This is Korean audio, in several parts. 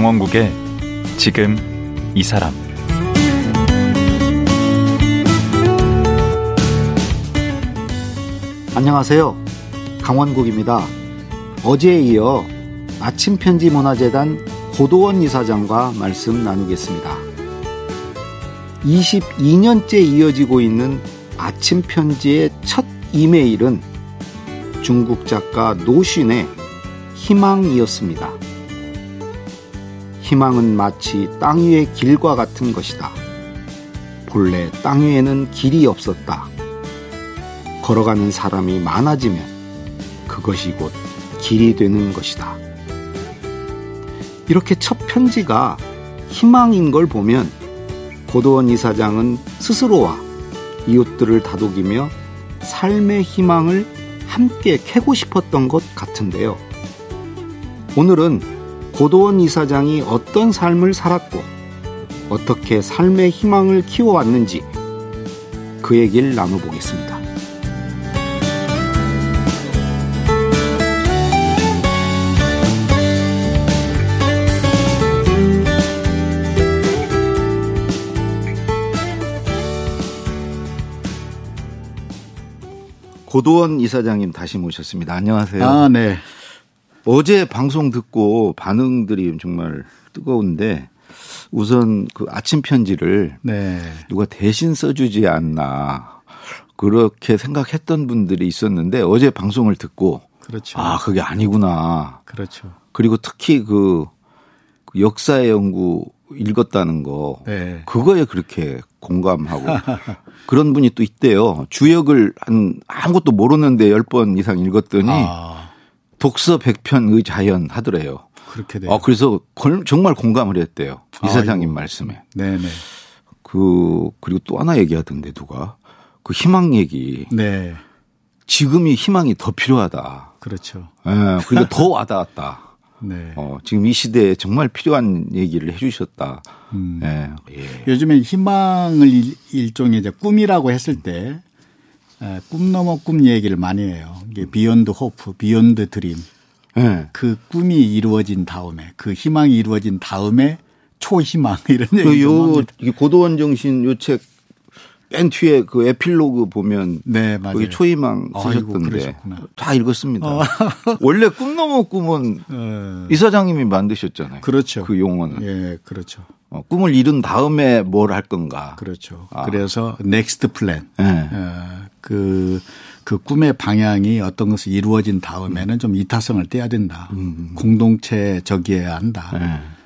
강원국의 지금 이 사람 안녕하세요. 강원국입니다. 어제에 이어 아침 편지 문화재단 고도원 이사장과 말씀 나누겠습니다. 22년째 이어지고 있는 아침 편지의 첫 이메일은 중국 작가 노신의 희망이었습니다. 희망은 마치 땅 위의 길과 같은 것이다. 본래 땅 위에는 길이 없었다. 걸어가는 사람이 많아지면 그것이 곧 길이 되는 것이다. 이렇게 첫 편지가 희망인 걸 보면 고도원 이사장은 스스로와 이웃들을 다독이며 삶의 희망을 함께 캐고 싶었던 것 같은데요. 오늘은 고도원 이사장이 어떤 삶을 살았고 어떻게 삶의 희망을 키워왔는지 그 얘기를 나눠보겠습니다. 고도원 이사장님 다시 모셨습니다. 안녕하세요. 아, 네. 어제 방송 듣고 반응들이 정말 뜨거운데 우선 그 아침 편지를 네. 누가 대신 써주지 않나 그렇게 생각했던 분들이 있었는데 어제 방송을 듣고 그렇죠. 아 그게 아니구나. 그렇죠. 그리고 특히 그, 그 역사의 연구 읽었다는 거 네. 그거에 그렇게 공감하고 그런 분이 또 있대요. 주역을 한 아무것도 모르는데 10번 이상 읽었더니 아, 독서 100편의 자연 하더래요. 그렇게 돼요. 아, 그래서 걸- 정말 공감을 했대요. 이사장님 아이고. 말씀에. 네, 네. 그, 그리고 또 하나 얘기하던데 누가. 그 희망 얘기. 네. 지금이 희망이 더 필요하다. 그렇죠. 예, 그러니까 더 와닿았다. 네. 어, 지금 이 시대에 정말 필요한 얘기를 해 주셨다. 음. 예. 예. 요즘에 희망을 일- 일종의 이제 꿈이라고 했을 때, 에, 꿈 넘어 꿈 얘기를 많이 해요. 이게 beyond hope, beyond dream. 예. 그 꿈이 이루어진 다음에, 그 희망이 이루어진 다음에 초희망 이런 그 얘기 좀 요, 고도원 정신 요책 맨 뒤에 그 에필로그 보면 네, 맞아요. 거기 초희망 쓰셨던데. 다 읽었습니다. 원래 꿈 넘어 꿈은 어, 이사장님이 만드셨잖아요. 그렇죠. 그 용어는 예, 그렇죠. 어, 꿈을 이룬 다음에 뭘 할 건가. 그렇죠. 아. 그래서 next plan. 예. 어, 그, 그 꿈의 방향이 어떤 것이 이루어진 다음에는 좀 이타성을 띠어야 된다. 공동체적이어야 한다. 예.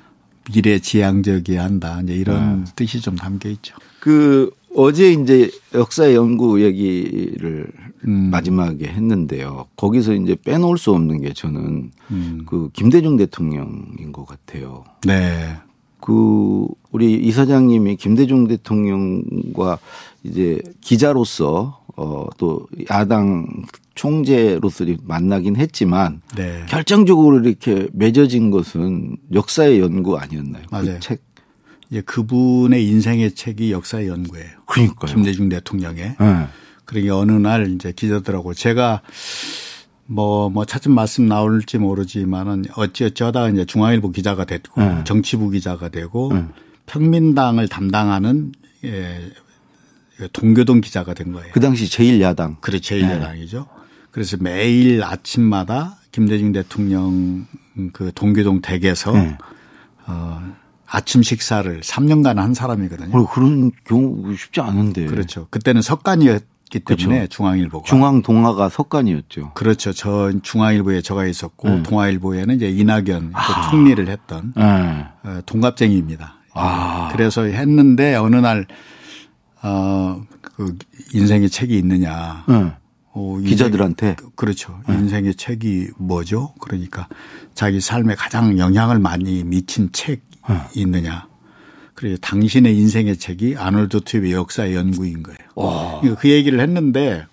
미래 지향적이어야 한다. 이제 이런 뜻이 좀 담겨 있죠. 그 어제 이제 역사 연구 얘기를 음. 마지막에 했는데요. 거기서 이제 빼놓을 수 없는 게 저는 음. 그 김대중 대통령인 것 같아요. 네. 그 우리 이사장님이 김대중 대통령과 이제 기자로서 어 또 야당 총재로서 만나긴 했지만 네. 결정적으로 이렇게 맺어진 것은 역사의 연구 아니었나요? 맞아요. 그 책. 이제 그분의 인생의 책이 역사 연구예요. 그러니까요. 김대중 대통령의. 네. 그러니까 어느 날 이제 기자들하고 제가 뭐, 뭐, 차츰 말씀 나올지 모르지만은 어찌어쩌다 이제 중앙일보 기자가 됐고 네. 정치부 기자가 되고 평민당을 담당하는 예, 동교동 기자가 된 거예요. 그 당시 제1야당. 그래 제1야당이죠. 그래서 매일 아침마다 김대중 대통령 그 동교동 댁에서 네. 어, 아침 식사를 3년간 한 사람이거든요. 어, 그런 경우 쉽지 않은데. 그렇죠. 그때는 석간이었기 때문에 그렇죠. 중앙일보가 중앙 동아가 석간이었죠. 그렇죠. 저 중앙일보에 저가 있었고 음. 동아일보에는 이제 이낙연 그 아. 총리를 했던 네. 어, 동갑쟁이입니다. 아. 그래서 했는데 어느 날 어, 그 인생의 책이 있느냐. 네. 어, 인생의- 기자들한테? 그- 그렇죠. 인생의 책이 뭐죠? 그러니까 자기 삶에 가장 영향을 많이 미친 책이 있느냐. 그래서 당신의 인생의 책이 아놀드 트윕의 역사의 연구인 거예요. 그러니까 그 얘기를 했는데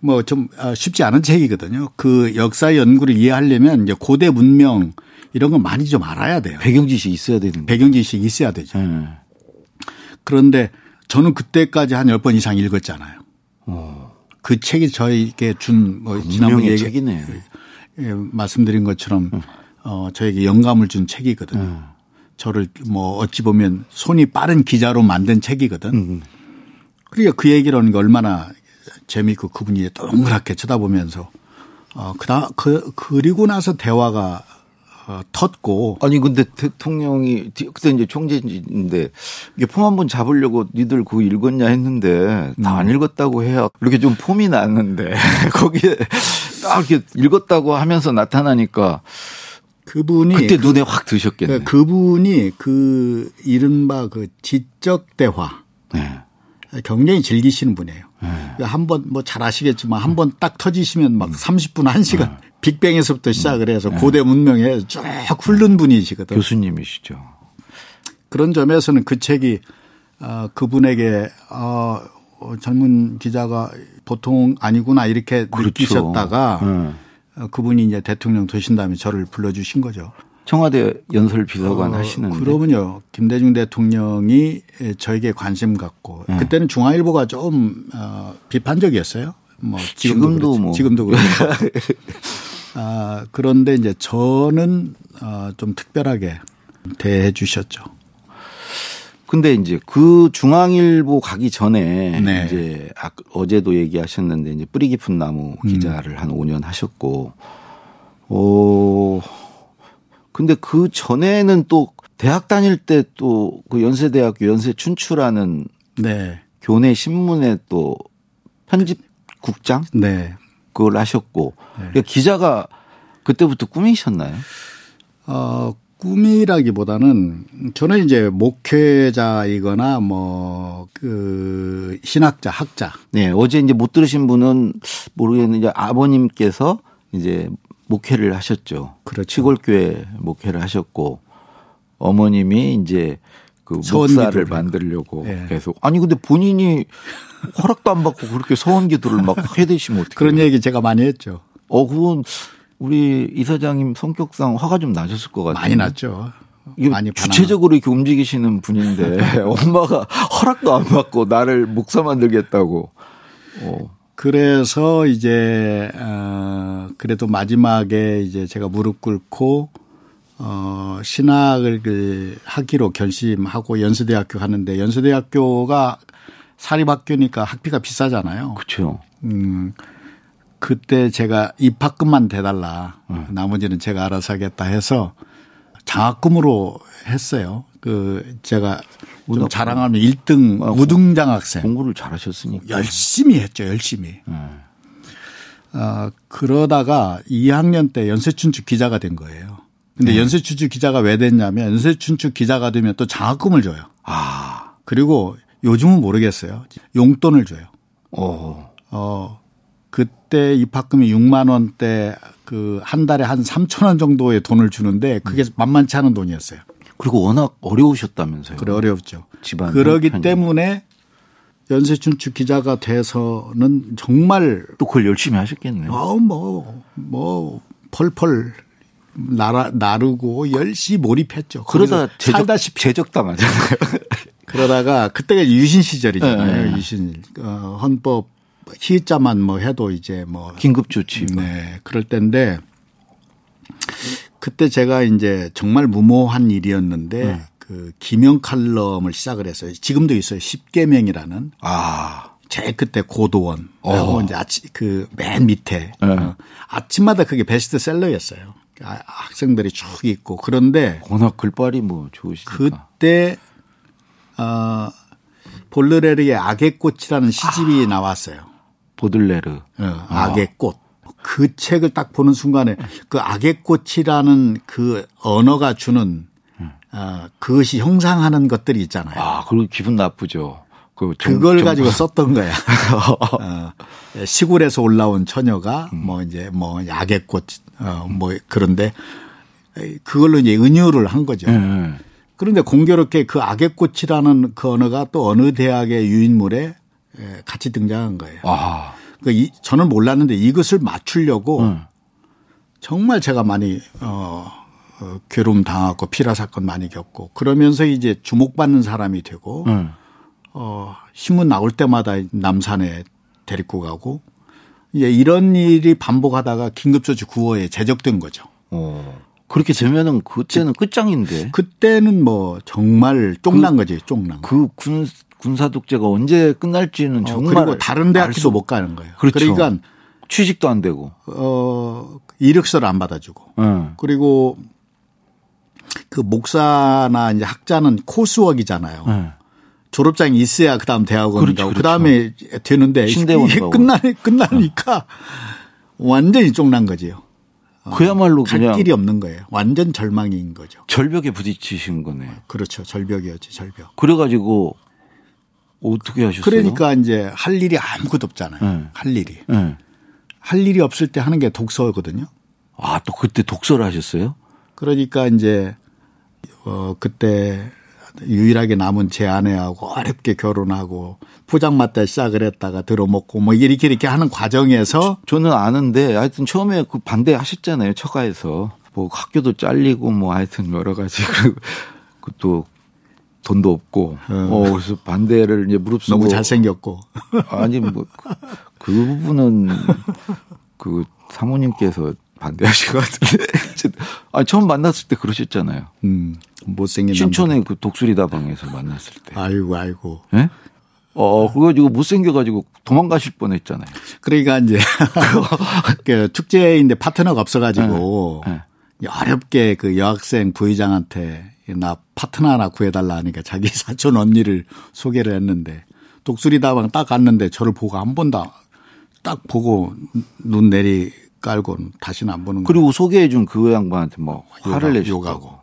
뭐 좀 쉽지 않은 책이거든요. 그 역사 연구를 이해하려면 이제 고대 문명 이런 건 많이 좀 알아야 돼요. 배경 지식이 있어야 되는. 배경 지식이 있어야 되죠. 네. 그런데 저는 그때까지 한 10번 이상 읽었잖아요. 어. 그 책이 저에게 준 뭐 지난번 운명의 얘기 책이네. 예, 말씀드린 것처럼 어 저에게 영감을 준 책이거든요. 저를 뭐 어찌 보면 손이 빠른 기자로 만든 책이거든. 음. 그러니까 그 얘기를 하는 게 얼마나 재미있고 그분이 동그랗게 쳐다보면서 어, 그다, 그, 그리고 나서 대화가 어, 텄고. 아니 근데 대통령이 그때 이제 총재인데 이게 폼 한번 잡으려고 니들 그거 읽었냐 했는데 다안 읽었다고 해요. 이렇게 좀 폼이 났는데 거기에 딱 이렇게 읽었다고 하면서 나타나니까 그분이 그때 눈에 확 드셨겠네. 그, 그분이 그 이른바 그 지적 대화 네. 굉장히 즐기시는 분이에요. 네. 한번 뭐 잘 아시겠지만 한 번 딱 터지시면 막 30분 1시간 네. 빅뱅에서부터 시작을 해서 네. 고대 문명에 쭉 훑는 분이시거든. 교수님이시죠. 그런 점에서는 그 책이 어, 그분에게 어, 젊은 기자가 보통 아니구나 이렇게 그렇죠. 느끼셨다가 네. 그분이 이제 대통령 되신 다음에 저를 불러주신 거죠. 청와대 연설 비서관 어, 하시는데. 그러면요. 김대중 대통령이 저에게 관심 갖고 네. 그때는 중앙일보가 좀 어, 비판적이었어요. 뭐 지금도, 지금도 뭐 지금도 그렇고. 아, 그런데 이제 저는 어, 좀 특별하게 대해 주셨죠. 근데 이제 그 중앙일보 가기 전에 네. 이제 어제도 얘기하셨는데 이제 뿌리 깊은 나무 기자를 음. 한 5년 하셨고 어 근데 그 전에는 또 대학 다닐 때 또 그 연세대학교 연세 춘추라는 네. 교내 신문에 또 편집국장 네. 그걸 하셨고 네. 그러니까 기자가 그때부터 꿈이셨나요? 어, 꿈이라기보다는 저는 이제 목회자이거나 뭐 그 신학자, 학자. 네, 어제 이제 못 들으신 분은 모르겠는데 아버님께서 이제 목회를 하셨죠. 그렇죠. 시골교회 목회를 하셨고 어머님이 이제 그 목사를 만들려고 네. 계속 아니 근데 본인이 허락도 안 받고 그렇게 서원 기도를 막 해대시면 어떻게 그런 얘기 제가 많이 했죠. 어 그건 우리 이사장님 성격상 화가 좀 나셨을 것 같아요. 많이 났죠. 많이 주체적으로 이렇게 움직이시는 분인데 엄마가 허락도 안 받고 나를 목사 만들겠다고. 어. 그래서 이제 어 그래도 마지막에 이제 제가 무릎 꿇고 어 신학을 그 하기로 결심하고 연수대학교 가는데 연수대학교가 사립학교니까 학비가 비싸잖아요. 그렇죠. 음. 그때 제가 입학금만 대달라. 음. 나머지는 제가 알아서 하겠다 해서 장학금으로 했어요. 그 제가 좀 자랑하면 1등 아, 우등장 학생. 공부를 잘하셨으니까. 열심히 했죠, 열심히. 음. 어, 그러다가 2학년 때 연세춘추 기자가 된 거예요. 근데 네. 연세춘추 기자가 왜 됐냐면 연세춘추 기자가 되면 또 장학금을 줘요. 아. 그리고 요즘은 모르겠어요. 용돈을 줘요. 오. 어, 그때 입학금이 6만 원대 그 한 달에 한 3천 원 정도의 돈을 주는데 그게 만만치 않은 돈이었어요. 그리고 워낙 어려우셨다면서요. 그래 어려웠죠. 집안 그러기 편이. 때문에 연세춘추 기자가 돼서는 정말 또 그걸 열심히 하셨겠네요. 어뭐뭐 뭐 펄펄 나라 나르고 열심히 몰입했죠. 그러다 제적, 제적당하잖아요. 그러다가 그때가 유신 시절이잖아요. 네. 유신 어, 헌법 희자만 뭐 해도 이제 뭐 긴급 조치. 네. 그럴 때인데 그때 제가 이제 정말 무모한 일이었는데 네. 그 기명 칼럼을 시작을 했어요. 지금도 있어요. 10계명이라는. 아. 제일 그때 고도원. 어. 이제 아침 그 맨 밑에. 네. 어. 아침마다 그게 베스트셀러였어요. 아, 학생들이 쭉 있고 그런데 워낙 글발이 뭐 좋으시니까. 그때 어 볼르레르의 악의 꽃이라는 시집이 아. 나왔어요. 보들레르. 어, 악의 꽃. 그 책을 딱 보는 순간에 그 악의 꽃이라는 그 언어가 주는 어, 그것이 형상하는 것들이 있잖아요. 아, 그리고 기분 나쁘죠. 그 정, 그걸 정, 가지고 썼던 거야. 어, 시골에서 올라온 처녀가 음. 뭐 이제 뭐 악의 꽃, 어, 뭐 그런데 그걸로 이제 은유를 한 거죠. 네. 그런데 공교롭게 그 악의 꽃이라는 그 언어가 또 어느 대학의 유인물에 예, 같이 등장한 거예요. 아. 그러니까 이, 저는 몰랐는데 이것을 맞추려고 음. 정말 제가 많이 어, 어, 괴로움 당하고 피라 사건 많이 겪고 그러면서 이제 주목받는 사람이 되고 음. 어, 신문 나올 때마다 남산에 데리고 가고 이제 이런 일이 반복하다가 긴급조치 구호에 제적된 거죠. 어. 그렇게 되면은 그때는 끝장인데. 그때는 뭐 정말 쫑난 거지, 쫑난. 그 군, 군사 독재가 언제 끝날지는 어, 정말. 그리고 다른 알 대학교도 수- 못 가는 거예요. 그렇죠. 그러니까 취직도 안 되고. 어 이력서를 안 받아주고 응. 그리고 그 목사나 이제 학자는 코스웍이잖아요. 응. 졸업장이 있어야 그다음 대학원 그렇죠, 가고 그렇죠. 그다음에 되는데 신대원 이게 가고. 끝나 끝나니까 완전히 쫑난 거지요. 그야말로 갈 길이 없는 거예요. 완전 절망인 거죠. 절벽에 부딪히신 거네. 그렇죠. 절벽이었지, 절벽. 그래가지고 어떻게 하셨어요? 그러니까 이제 할 일이 아무것도 없잖아요. 네. 할 일이. 네. 할 일이 없을 때 하는 게 독서거든요. 아, 또 그때 독서를 하셨어요? 그러니까 이제 어 그때 유일하게 남은 제 아내하고 어렵게 결혼하고 포장마차 시작을 했다가 들어먹고 뭐 이렇게 이렇게 하는 과정에서 저는 아는데 하여튼 처음에 그 반대하셨잖아요. 처가에서. 뭐 학교도 잘리고 뭐 하여튼 여러 가지 그또 돈도 없고 어 그래서 반대를 이제 무릅쓰고 너무 잘생겼고 아니 뭐 그 부분은 그 사모님께서 반대하신 것 같은데 아 처음 만났을 때 그러셨잖아요. 음 못생긴 신촌의 그 독수리 다방에서 만났을 때. 남자. 아이고 아이고. 예? 어, 그거 가지고 못생겨가지고 도망가실 뻔 했잖아요. 그러니까 이제 그 축제인데 파트너가 없어가지고 네, 어렵게 그 여학생 부회장한테 나 파트너 하나 구해달라 하니까 자기 사촌 언니를 소개를 했는데 독수리 다방 딱 갔는데 저를 보고 한 번도 딱 보고 눈 내리 깔고 다시는 안 보는 거예요. 그리고 소개해준 그 양반한테 뭐 화를 내셨다고.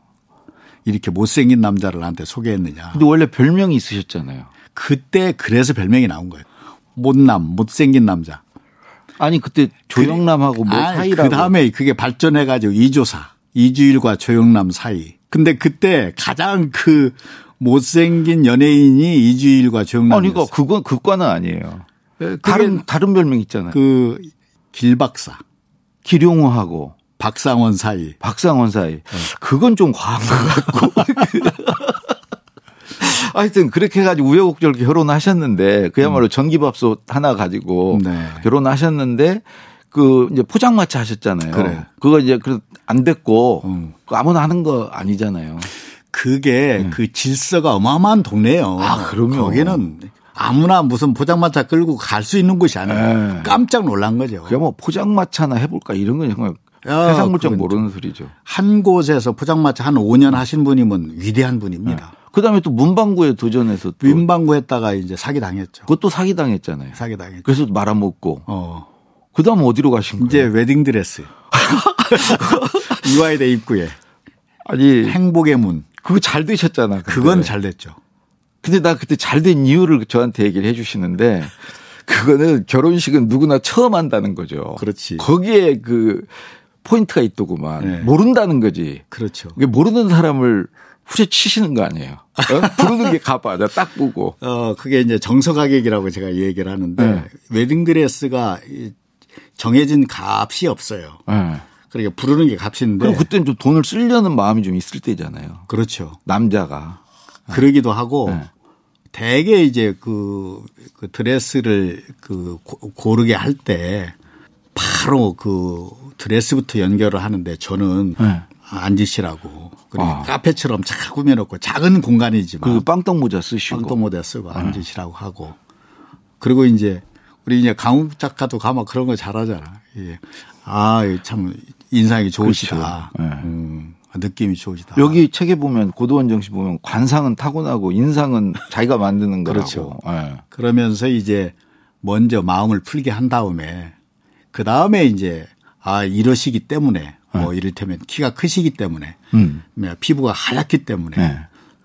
이렇게 못생긴 남자를 나한테 소개했느냐. 근데 원래 별명이 있으셨잖아요. 그때 그래서 별명이 나온 거예요. 못남, 못생긴 남자. 아니 그때 조영남하고 뭐 아니, 사이라고. 그 다음에 그게 발전해가지고 이조사, 이주일과 조영남 사이. 근데 그때 가장 그 못생긴 연예인이 이주일과 조영남. 아니 그러니까 그건 그과는 아니에요. 그게 다른 다른 별명 있잖아요. 그 길박사, 기룡호하고 박상원 사이. 박상원 사이. 네. 그건 좀 과한 것 같고. 하여튼 그렇게 해가지고 우여곡절 결혼하셨는데 그야말로 전기밥솥 하나 가지고 음. 네. 결혼하셨는데 그 이제 포장마차 하셨잖아요. 그래. 그거 이제 그안 됐고 음. 그 아무나 하는 거 아니잖아요. 그게 그 질서가 어마어마한 동네예요. 음. 아, 그럼요. 거기는 아무나 무슨 포장마차 끌고 갈 수 있는 곳이 아니에요. 네. 깜짝 놀란 거죠. 그냥 뭐 포장마차나 해볼까 이런 건 정말 야, 세상 물정 모르는 소리죠. 한 곳에서 포장마차 한 5년 하신 분이면 위대한 분입니다. 그 다음에 또 문방구에 도전해서 또 민방구 했다가 이제 사기 당했죠. 그것도 사기 당했잖아요. 사기 당했죠. 그래서 말아먹고 어. 그 다음 어디로 가신 이제 거예요? 웨딩 드레스. 이화여대 입구에 아니 행복의 문. 그거 잘 되셨잖아. 근데. 그건 잘 됐죠. 근데 나 그때 잘 된 이유를 저한테 얘기를 해 주시는데 그거는 결혼식은 누구나 처음 한다는 거죠. 그렇지. 거기에 그 포인트가 있더구만. 네. 모른다는 거지. 그렇죠. 이게 모르는 사람을 후려치시는 거 아니에요. 어? 부르는 게 가봐. 나딱 보고. 어, 그게 이제 정서 가격이라고 제가 얘기를 하는데 네. 웨딩드레스가 이 정해진 값이 없어요. 네. 그러니까 부르는 게 값인데. 그리고 그때는 좀 돈을 쓰려는 마음이 좀 있을 때잖아요. 그렇죠. 남자가. 그러기도 하고 네. 대개 이제 그, 그 드레스를 그 고- 고르게 할 때 바로 그 드레스부터 연결을 하는데 저는 네. 앉으시라고. 그리고 아. 카페처럼 잘 꾸며놓고 작은 공간이지만 그리고 빵떡 모자 쓰시고. 빵도 모자 쓰고 앉으시라고 하고. 그리고 이제 우리 이제 강욱 작가도 가면 그런 거 잘하잖아. 예. 아, 참 인상이 좋으시다. 그렇죠. 네. 음, 느낌이 좋으시다. 여기 책에 보면 고도원 씨 보면 관상은 타고나고 인상은 자기가 만드는 거라고. 그렇죠. 예. 그러면서 이제 먼저 마음을 풀게 한 다음에 그 다음에 이제 아 이러시기 때문에 뭐 이를테면 키가 크시기 때문에 음. 뭐 피부가 하얗기 때문에 네.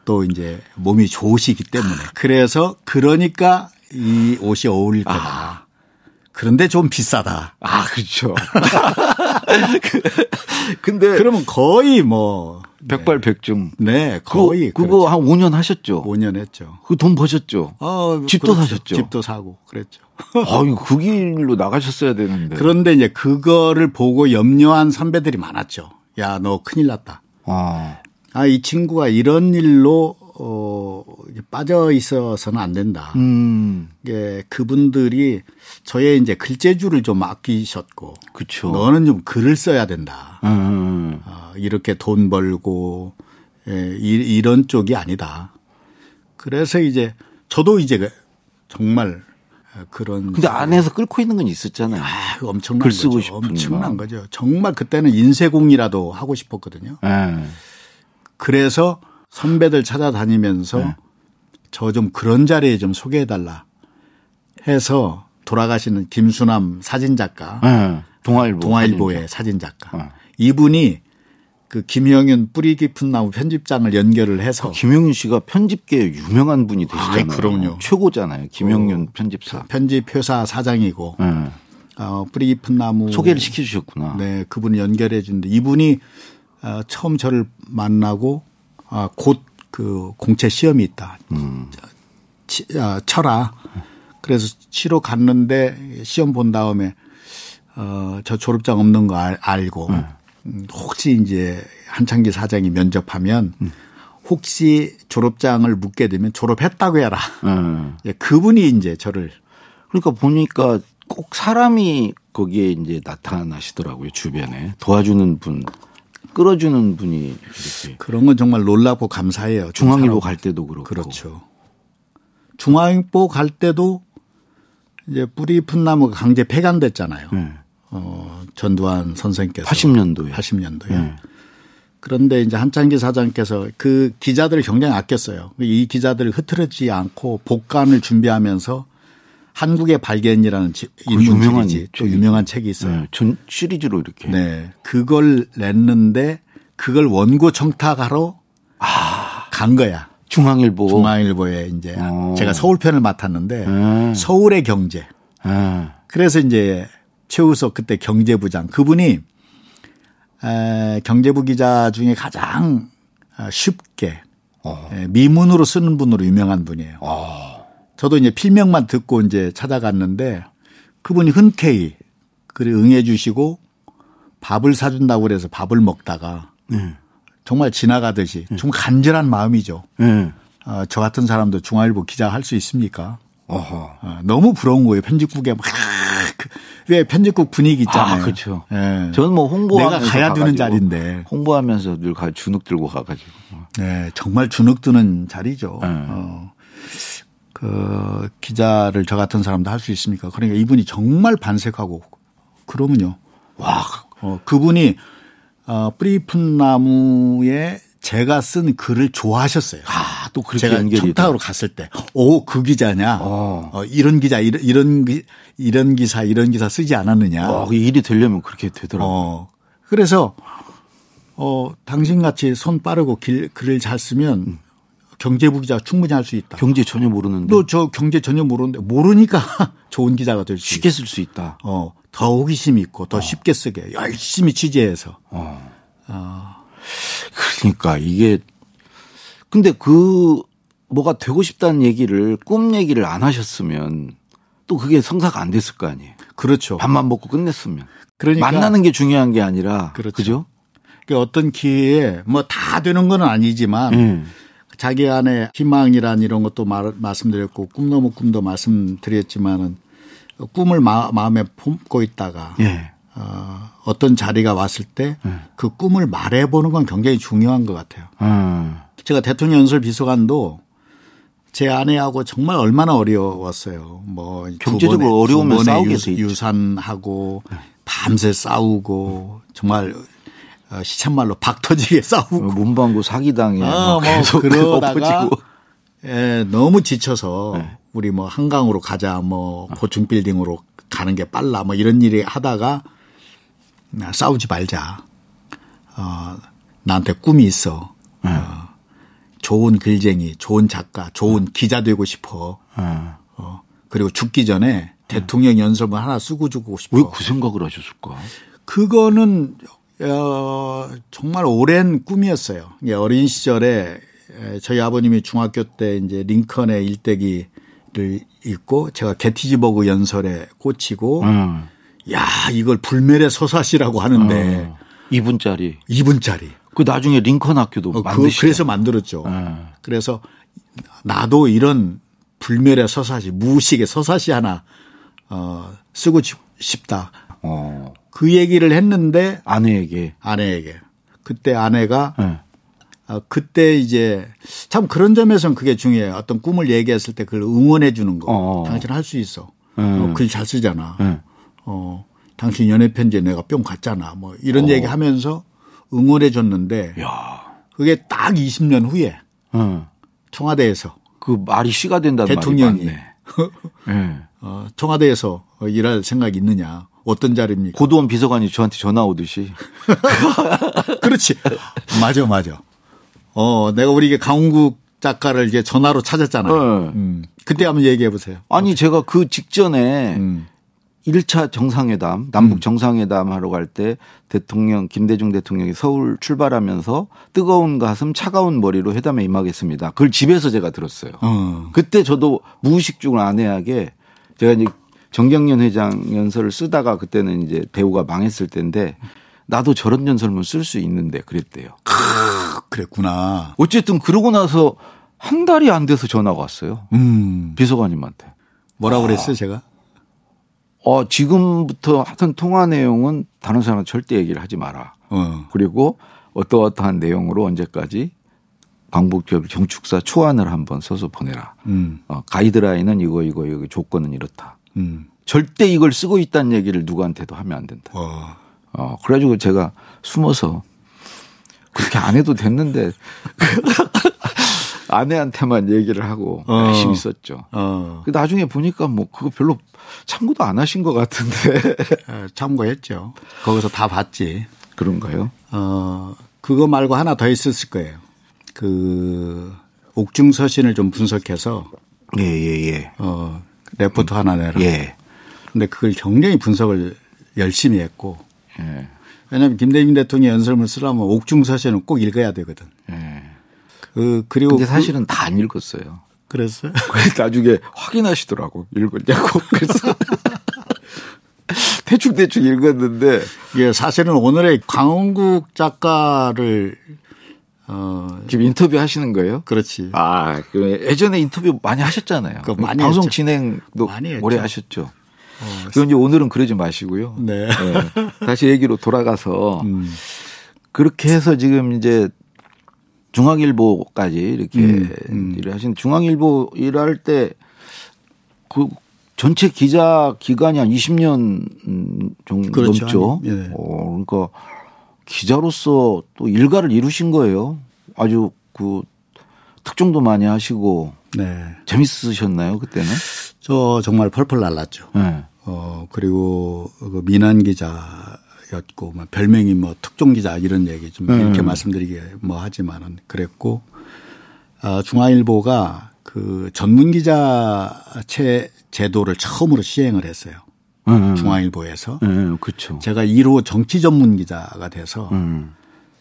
또 이제 몸이 좋으시기 때문에 그래서 그러니까 이 옷이 어울릴 거다. 그런데 좀 비싸다. 아, 그렇죠. 근데 그러면 거의 뭐 백발백중. 네, 그거, 거의 그거 한 5년 하셨죠. 5년 했죠. 그 돈 버셨죠. 어, 집도 그렇죠. 사셨죠. 집도 사고 그랬죠. 아유, 그 길로 나가셨어야 되는데. 그런데 이제 그거를 보고 염려한 선배들이 많았죠. 야, 너 큰일 났다. 아, 아, 이 친구가 이런 일로 어, 빠져 있어서는 안 된다. 음. 예, 그분들이 저의 이제 글재주를 좀 아끼셨고. 그쵸. 너는 좀 글을 써야 된다. 음. 어, 이렇게 돈 벌고, 예, 이, 이런 쪽이 아니다. 그래서 이제 저도 이제 그 정말 그런. 근데 안에서 끓고 있는 건 있었잖아요. 아, 엄청난 글 쓰고 거죠. 싶은 엄청난 거. 거죠. 정말 그때는 인쇄공이라도 하고 싶었거든요. 예. 그래서 선배들 찾아다니면서 네. 저좀 그런 자리에 좀 소개해달라 해서 돌아가시는 김수남 사진작가, 예. 동아일보. 동아일보의 사진작가. 어. 이분이 그 김영윤 뿌리 깊은 나무 편집장을 연결을 해서 김영윤 씨가 편집계 유명한 분이 되시잖아요. 아이, 그럼요. 최고잖아요. 김영윤 편집사. 편집회사 사장이고 예. 어, 뿌리 깊은 나무 소개를 시켜주셨구나. 네, 그분이 연결해 주는데 이분이 어, 처음 저를 만나고 아, 곧 그 공채 시험이 있다. 음. 치, 아, 쳐라. 그래서 치러 갔는데 시험 본 다음에 어, 저 졸업장 없는 거 알, 알고 네. 음, 혹시 이제 한창기 사장이 면접하면 음. 혹시 졸업장을 묻게 되면 졸업했다고 해라. 예. 예, 그분이 이제 저를 그러니까 보니까 꼭 사람이 거기에 이제 나타나시더라고요. 주변에 도와주는 분, 끌어주는 분이 이렇게 그런 건 정말 놀랍고 감사해요. 중앙일보. 갈 때도 그렇고. 그렇죠. 중앙일보 갈 때도 이제 뿌리 푼 나무가 강제 폐간됐잖아요. 네. 어, 전두환 선생께서 80년도에. 80년도에. 네. 그런데 이제 한창기 사장께서 그 기자들을 굉장히 아꼈어요. 이 기자들을 흐트러지지 않고 복간을 준비하면서 한국의 발견이라는 지- 인문 유명한 시리즈, 또 책이- 유명한 책이 있어요. 네. 전 시리즈로 이렇게. 네. 그걸 냈는데 그걸 원고 청탁하러 간 거야. 중앙일보. 중앙일보에 이제 어. 제가 서울편을 맡았는데 네. 서울의 경제. 예. 그래서 이제 최우석 그때 경제부장 그분이 에, 경제부 기자 중에 가장 어, 쉽게 어. 에, 미문으로 쓰는 분으로 유명한 분이에요. 어. 저도 이제 필명만 듣고 이제 찾아갔는데 그분이 흔쾌히 그를 응해 주시고 밥을 사준다고 그래서 밥을 먹다가 네. 정말 지나가듯이 좀 간절한 마음이죠. 예. 어, 저 같은 사람도 중앙일보 기자 할 수 있습니까? 어, 너무 부러운 거예요. 편집국에 막, 그- 왜 편집국 분위기 있잖아요. 아, 그렇죠. 예. 저는 뭐 홍보하면서 내가 가야 되는 가가지고 자리인데. 홍보하면서 늘 가, 주눅 들고 가가지고. 네, 정말 주눅 드는 자리죠. 네. 어, 그 기자를 저 같은 사람도 할 수 있습니까? 그러니까 이분이 정말 반색하고 그러면요. 와, 어, 그분이 어, 뿌리 푼 나무에 제가 쓴 글을 좋아하셨어요. 아, 또 그렇게 제가 연결이 청탁으로 갔을 때, 오, 그 기자냐? 어. 어, 이런 기자, 이런, 이런, 기- 이런 기사, 이런 기사 쓰지 않았느냐? 어, 그 일이 되려면 그렇게 되더라고요. 어, 그래서, 어, 당신같이 손 빠르고 길, 글을 잘 쓰면 경제부 기자 충분히 할 수 있다. 경제 전혀 모르는데 너저 경제 전혀 모르는데 모르니까 좋은 기자가 될수 있다. 쉽게 쓸 수 있다. 어, 더 호기심 있고 더 쉽게 쓰게 열심히 취재해서. 그러니까 이게 근데 그 뭐가 되고 싶다는 얘기를 꿈 얘기를 안 하셨으면 또 그게 성사가 안 됐을 거 아니에요. 그렇죠. 밥만 먹고 끝냈으면. 그러니까 만나는 게 중요한 게 아니라 그렇죠. 그죠? 그 어떤 기회에 뭐 다 되는 건 아니지만 예. 자기 안에 희망이란 이런 것도 말, 말씀드렸고 꿈 넘어 꿈도 말씀드렸지만은 꿈을 마, 마음에 품고 있다가 예. 어, 어떤 자리가 왔을 때그 꿈을 말해보는 건 굉장히 중요한 것 같아요. 음. 제가 대통령 연설 비서관도 제 아내하고 정말 얼마나 어려웠어요. 뭐 경제적으로 어려우면 싸우게 유-. 유산하고 밤새 싸우고 정말 어, 시쳇말로 박 터지게 싸우고 문방구 사기당해. 아, 막뭐 계속 그러다가. 예, 너무 지쳐서 네. 우리 뭐 한강으로 가자 뭐 고층 빌딩으로 가는 게 빨라 뭐 이런 일이 하다가 나 싸우지 말자. 어, 나한테 꿈이 있어. 네. 어, 좋은 글쟁이, 좋은 작가, 좋은 기자 되고 싶어. 예. 어, 그리고 죽기 전에 대통령 연설문 하나 쓰고 죽고 싶어. 왜 그 생각을 하셨을까? 그거는 어, 정말 오랜 꿈이었어요. 이게 어린 시절에 에, 저희 아버님이 중학교 때 이제 링컨의 일대기를 읽고 제가 게티즈버그 연설에 꽂히고 음. 야 이걸 불멸의 서사시라고 하는데 어. 2분짜리. 2분짜리 그 나중에 링컨 학교도 어, 그. 그래서 만들었죠. 예. 그래서 나도 이런 불멸의 서사시, 무식의 서사시 하나 어, 쓰고 싶- 싶다. 어. 그 얘기를 했는데 아내에게. 아내에게 그때 아내가 예. 아, 그때 이제 참 그런 점에서는 그게 중요해요. 어떤 꿈을 얘기했을 때 그걸 응원해 주는 거. 어. 당신 할 수 있어. 음. 어, 글 잘 쓰잖아. 예. 어, 당신 연애 편지에 내가 뿅 갔잖아. 뭐 이런 얘기 하면서 응원해 줬는데 야. 그게 딱 20년 후에 예. 청와대에서 그 말이 씨가 된다는 대통령이 말이. 예. 어, 청와대에서 어, 일할 생각이 있느냐. 어떤 자리입니까? 고도원 비서관이 저한테 전화 오듯이 그렇지. 맞아, 맞아. 어, 내가 우리 이게 강훈국 작가를 이게 전화로 찾았잖아요. 네. 음. 그때 한번 얘기해 보세요. 아니 제가 그 직전에 음. 1차 정상회담, 남북 정상회담 하러 갈 때 대통령, 김대중 대통령이 서울 출발하면서 뜨거운 가슴, 차가운 머리로 회담에 임하겠습니다. 그걸 집에서 제가 들었어요. 어. 그때 저도 무의식적으로 아내에게 제가 이제 정경련 회장 연설을 쓰다가 그때는 이제 배우가 망했을 때인데 나도 저런 연설문 쓸 수 있는데 그랬대요. 그랬구나. 어쨌든 그러고 나서 한 달이 안 돼서 전화가 왔어요. 음. 비서관님한테. 뭐라고 그랬어요, 제가? 어, 지금부터 하던 통화 내용은 다른 사람한테 절대 얘기를 하지 마라. 어. 그리고 어떠어떠한 내용으로 언제까지 광복절 경축사 초안을 한번 써서 보내라. 음. 어, 가이드라인은 이거 이거 이거 조건은 이렇다. 음. 절대 이걸 쓰고 있다는 얘기를 누구한테도 하면 안 된다. 어. 어, 그래가지고 제가 숨어서 그렇게 안 해도 됐는데 아내한테만 얘기를 하고 어. 열심히 썼죠. 어. 그 나중에 보니까 뭐 그거 별로 참고도 안 하신 것 같은데 어, 참고했죠. 거기서 다 봤지. 그런가요? 어, 그거 말고 하나 더 있었을 거예요. 그, 옥중 서신을 좀 분석해서, 예예 예. 어, 레포트 하나 내라. 예. 근데 그걸 굉장히 분석을 열심히 했고, 예. 왜냐하면 김대중 대통령 연설문 쓰려면 옥중서신은 꼭 읽어야 되거든. 예. 그, 그리고. 근데 그- 사실은 다 안 읽었어요. 그랬어요? 그래서 나중에 확인하시더라고 읽었냐고 그래서 대충 대충 읽었는데 예, 사실은 오늘의 강원국 작가를, 어, 지금 인터뷰 하시는 거예요? 그렇지. 아, 그 예전에 인터뷰 많이 하셨잖아요. 많이 방송 했죠. 진행도 많이. 오래 하셨죠. 그건 이제 오늘은 그러지 마시고요. 네. 네. 다시 얘기로 돌아가서 음. 그렇게 해서 지금 이제 중앙일보까지 이렇게 음, 음. 일을 하신 중앙일보 일할 때 그 전체 기자 기간이 한 20년 정도 그렇죠. 넘죠. 예. 어, 그러니까 기자로서 또 일가를 이루신 거예요. 아주 그 특종도 많이 하시고 네. 재밌으셨나요 그때는? 저 정말 펄펄 날랐죠. 네. 어, 그리고 그 민한 기자였고, 뭐 별명이 뭐 특종 기자 이런 얘기 좀 네. 이렇게 말씀드리기 뭐 하지만은 그랬고, 아, 중앙일보가 그 전문 기자체 제도를 처음으로 시행을 했어요. 네. 중앙일보에서. 네, 그렇죠. 제가 1호 정치 전문 기자가 돼서 음.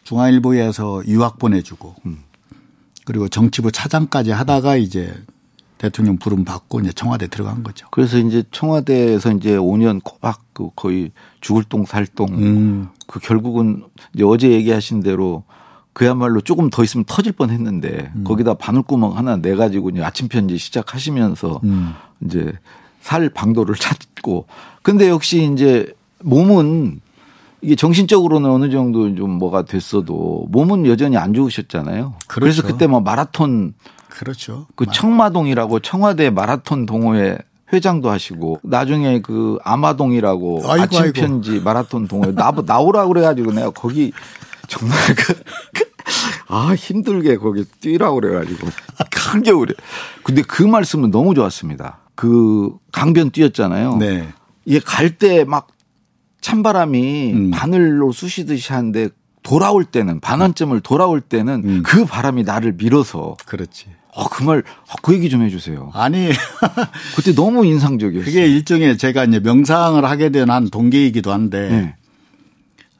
중앙일보에서 유학 보내주고 그리고 정치부 차장까지 하다가 이제 대통령 부름 받고 이제 청와대 들어간 거죠. 그래서 이제 청와대에서 이제 5년 꼬박 그 거의 죽을 똥 살똥 음. 그 결국은 이제 어제 얘기하신 대로 그야말로 조금 더 있으면 터질 뻔 했는데 거기다 바늘구멍 하나 내 가지고 이제 아침 편지 시작하시면서 음. 이제 살 방도를 찾고 근데 역시 이제 몸은 이게 정신적으로는 어느 정도 좀 뭐가 됐어도 몸은 여전히 안 좋으셨잖아요. 그래서 그렇죠. 그때 뭐 마라톤 그렇죠. 그 청마동이라고 청와대 마라톤 동호회 회장도 하시고 나중에 그 아마동이라고 아이고, 아침 아이고. 편지 마라톤 동호회 나 나오라 그래가지고 내가 거기 정말 그 아 힘들게 거기 뛰라고 그래가지고 한겨울에 근데 그 말씀은 너무 좋았습니다. 그 강변 뛰었잖아요. 네. 이게 갈 때 막 찬바람이 음. 바늘로 쑤시듯이 하는데 돌아올 때는 반환점을 돌아올 때는 음. 그 바람이 나를 밀어서 그렇지. 어, 그 말, 어, 그 얘기 좀 해주세요. 아니 그때 너무 인상적이었어요. 그게 일종의 제가 이제 명상을 하게 된 한 동기이기도 한데 네.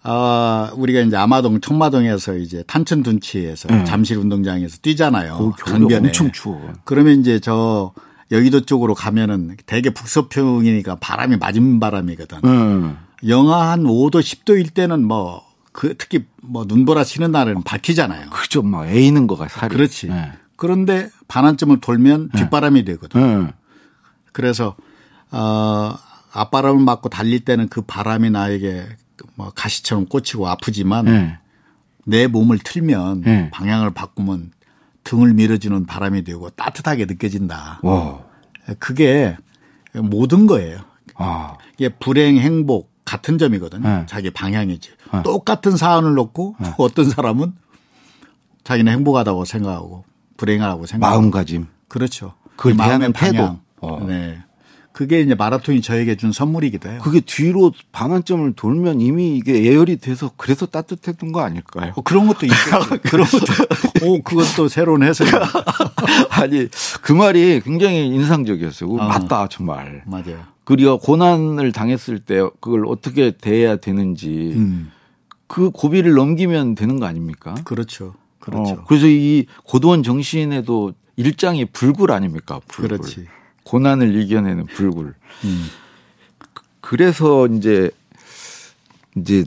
아 우리가 이제 아마동 청마동에서 이제 탄천 둔치에서 네. 잠실 운동장에서 뛰잖아요. 강변에. 엄청 추워. 그러면 이제 저 여의도 쪽으로 가면은 대개 북서평이니까 바람이 맞은 바람이거든. 네. 영하 한 5도 10도일 때는 뭐 그 특히 뭐 눈보라 치는 날에는 밝히잖아요. 그죠. 막 에이는 거가 살이. 그렇지. 네. 그런데 반환점을 돌면 뒷바람이 되거든. 네. 그래서 어 앞바람을 맞고 달릴 때는 그 바람이 나에게 뭐 가시처럼 꽂히고 아프지만 네. 내 몸을 틀면 네. 방향을 바꾸면 등을 밀어주는 바람이 되고 따뜻하게 느껴진다. 와. 그게 모든 거예요. 아. 이게 불행, 행복 같은 점이거든요. 네. 자기 방향이지. 똑같은 사안을 놓고 어떤 사람은 자기는 행복하다고 생각하고 불행하다고 생각하고. 마음가짐. 그렇죠. 그 마음의 태도. 방향. 어. 네. 그게 이제 마라톤이 저에게 준 선물이기도 해요. 그게 뒤로 반환점을 돌면 이미 이게 예열이 돼서 그래서 따뜻했던 거 아닐까요? 어, 그런 것도 있겠죠. 그런 것도. 오, 그것도 새로운 해석이야. 아니 그 말이 굉장히 인상적이었어요. 어. 맞다 정말. 맞아요. 그리고 고난을 당했을 때 그걸 어떻게 대해야 되는지 음. 그 고비를 넘기면 되는 거 아닙니까? 그렇죠. 그렇죠. 어, 그래서 이 고도원 정신에도 일장이 불굴 아닙니까? 불굴. 그렇지. 고난을 이겨내는 불굴. 음. 그래서 이제 이제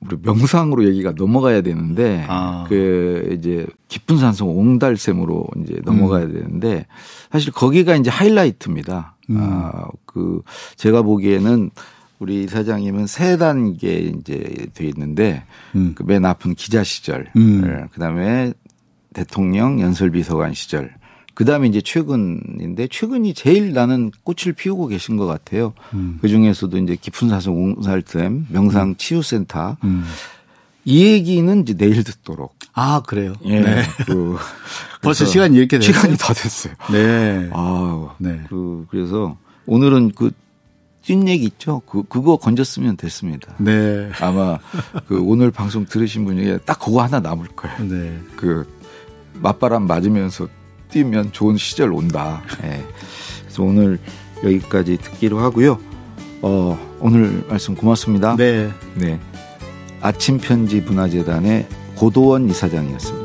우리 명상으로 얘기가 넘어가야 되는데 아. 그 이제 깊은 산성 옹달샘으로 이제 넘어가야 음. 되는데 사실 거기가 이제 하이라이트입니다. 음. 아, 그 제가 보기에는 우리 이사장님은 세 단계 이제 돼 있는데 음. 그맨 앞은 기자 시절, 음. 예, 그다음에 대통령 연설비서관 시절, 그 다음에 이제 최근인데 최근이 제일 나는 꽃을 피우고 계신 것 같아요. 음. 그 중에서도 이제 깊은 사성 옹살댐 명상 치유센터 음. 이 얘기는 이제 내일 듣도록. 아, 그래요. 예. 네. 그 벌써 시간이 이렇게 됐어요. 시간이 다 됐어요. 네. 아우. 네. 그 그래서 오늘은 그 찐 얘기 있죠. 그 그거 건졌으면 됐습니다. 네. 아마 그 오늘 방송 들으신 분 중에 딱 그거 하나 남을 거예요. 네. 그 맞바람 맞으면서 뛰면 좋은 시절 온다. 예. 그래서 오늘 여기까지 듣기로 하고요. 어, 오늘 말씀 고맙습니다. 네. 네. 아침 편지 문화재단의 고도원 이사장이었습니다.